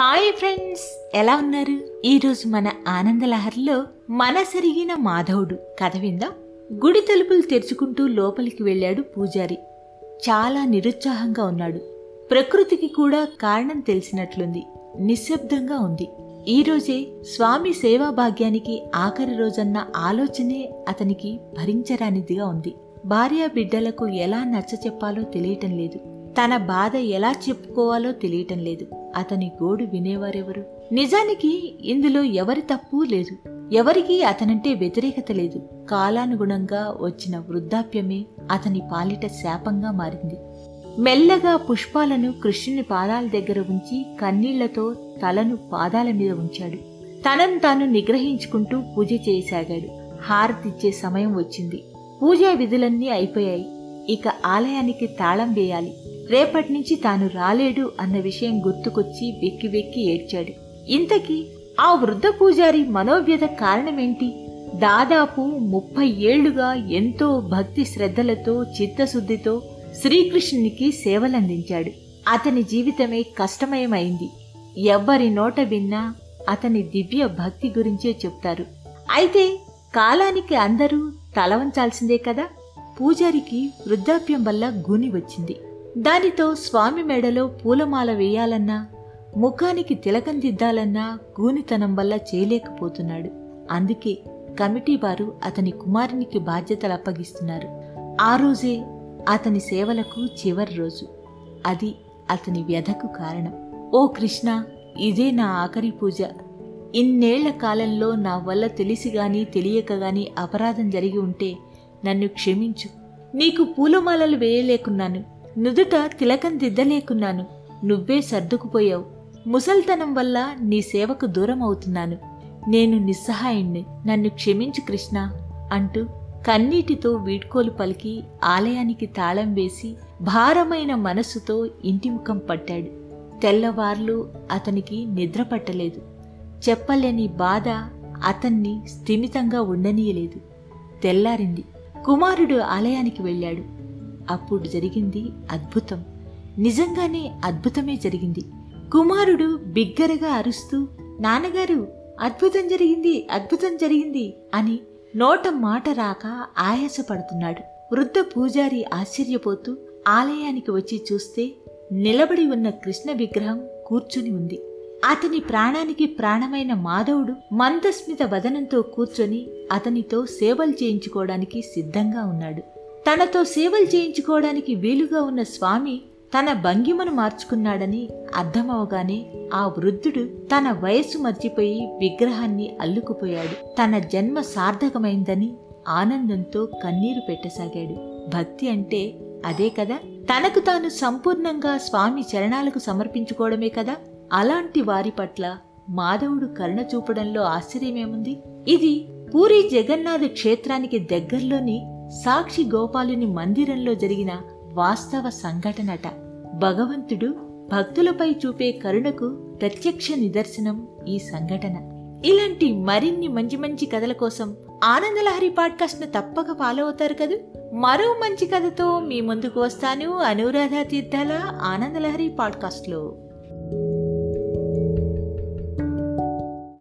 Hi friends ఎలా ఉన్నారు? ఈరోజు మన ఆనందలహరిలో మనసరిగిన మాధవుడు కథ విందాం. గుడి తలుపులు తెరుచుకుంటూ లోపలికి వెళ్ళాడు పూజారి. చాలా నిరుత్సాహంగా ఉన్నాడు. ప్రకృతికి కూడా కారణం తెలిసినట్లుంది. నిశ్శబ్దంగా ఉంది. ఈ రోజే స్వామి సేవా భాగ్యానికి ఆఖరి రోజన్న ఆలోచనే అతనికి భరించరానిదిగా ఉంది. భార్యా బిడ్డలకు ఎలా నచ్చ చెప్పాలో తెలియటం లేదు. తన బాధ ఎలా చెప్పుకోవాలో తెలియటం లేదు. అతని గోడు వినేవారెవరు? నిజానికి ఇందులో ఎవరి తప్పు లేదు. ఎవరికీ అతనంటే వ్యతిరేకత లేదు. కాలానుగుణంగా వచ్చిన వృద్ధాప్యమే అతని పాలిట శాపంగా మారింది. మెల్లగా పుష్పాలను కృష్ణుని పాదాల దగ్గర ఉంచి కన్నీళ్ళతో తలను పాదాల మీద ఉంచాడు. తనను తాను నిగ్రహించుకుంటూ పూజ చేయసాగాడు. హారతిచ్చే సమయం వచ్చింది. పూజా విధులన్నీ అయిపోయాయి. ఇక ఆలయానికి తాళం వేయాలి. రేపటి నుంచి తాను రాలేడు అన్న విషయం గుర్తుకొచ్చి వెక్కి వెక్కి ఏడ్చాడు. ఇంతకీ ఆ వృద్ధ పూజారి మనోవ్యత కారణమేంటి? దాదాపు ముప్పై ఏళ్ళుగా ఎంతో భక్తి శ్రద్ధలతో చిత్తశుద్ధితో శ్రీకృష్ణునికి సేవలందించాడు. అతని జీవితమే కష్టమయమైంది. ఎవ్వరి నోట విన్నా అతని దివ్య భక్తి గురించే చెప్తారు. అయితే కాలానికి అందరూ తలవంచాల్సిందే కదా? పూజారికి వృద్ధాప్యం వల్ల గూని వచ్చింది. దానితో స్వామి మెడలో పూలమాల వేయాలన్నా ముఖానికి తిలకం దిద్దాలన్నా గూనితనం వల్ల చేయలేకపోతున్నాడు. అందుకే కమిటీ వారు అతని కుమారునికి బాధ్యతలు అప్పగిస్తున్నారు. ఆ రోజే అతని సేవలకు చివరి రోజు. అది అతని వ్యధకు కారణం. ఓ కృష్ణ ఇదే నా ఆఖరి పూజ. ఇన్నేళ్ళ కాలంలో నా వల్ల తెలిసి గాని తెలియక గాని అపరాధం జరిగి ఉంటే నన్ను క్షమించు. నీకు పూలమాలలు వేయలేకున్నాను. నుదుట తిలకం దిద్దలేకున్నాను. నువ్వే సర్దుకుపోయావు. ముసల్తనం వల్ల నీ సేవకు దూరం అవుతున్నాను నేను నిస్సహాయుణ్ణి. నన్ను క్షమించు కృష్ణ అంటూ కన్నీటితో వీడ్కోలు పలికి ఆలయానికి తాళం వేసి భారమైన మనస్సుతో ఇంటి ముఖం పట్టాడు. తెల్లవార్లు అతనికి నిద్ర పట్టలేదు. చెప్పలేని బాధ అతన్ని స్థిమితంగా ఉండనీయలేదు. తెల్లారింది. కుమారుడు ఆలయానికి వెళ్ళాడు. అప్పుడు జరిగింది అద్భుతం. నిజంగానే అద్భుతమే జరిగింది. కుమారుడు బిగ్గరగా అరుస్తూ నాన్నగారు అద్భుతం జరిగింది అద్భుతం జరిగింది అని నోట మాట రాక ఆయాసపడుతున్నాడు. వృద్ధ పూజారి ఆశ్చర్యపోతూ ఆలయానికి వచ్చి చూస్తే నిలబడి ఉన్న కృష్ణ విగ్రహం కూర్చుని ఉంది. అతని ప్రాణానికి ప్రాణమైన మాధవుడు మందస్మిత వదనంతో కూర్చొని అతనితో సేవలు చేయించుకోవడానికి సిద్ధంగా ఉన్నాడు. తనతో సేవలు చేయించుకోవడానికి వీలుగా ఉన్న స్వామి తన భంగిమను మార్చుకున్నాడని అర్థమవగానే ఆ వృద్ధుడు తన వయస్సు మర్చిపోయి విగ్రహాన్ని అల్లుకుపోయాడు. తన జన్మ సార్థకమైందని ఆనందంతో కన్నీరు పెట్టసాగాడు. భక్తి అంటే అదే కదా? తనకు తాను సంపూర్ణంగా స్వామి చరణాలకు సమర్పించుకోవడమే కదా? అలాంటి వారి పట్ల మాధవుడు కరుణ చూపడంలో ఆశ్చర్యమేముంది? ఇది పూరి జగన్నాథ క్షేత్రానికి దగ్గరలోని సాక్షి గోపాలుని మందిరంలో జరిగిన వాస్తవ సంఘటనట. భగవంతుడు భక్తులపై చూపే కరుణకు ప్రత్యక్ష నిదర్శనం ఈ సంఘటన. ఇలాంటి మరిన్ని మంచి మంచి కథల కోసం ఆనందలహరి పాడ్కాస్ట్ను తప్పక ఫాలో అవుతారు కదూ? మరో మంచి కథతో మీ ముందుకు వస్తాను అనురాధ తీర్థాల ఆనందలహరి పాడ్కాస్ట్లో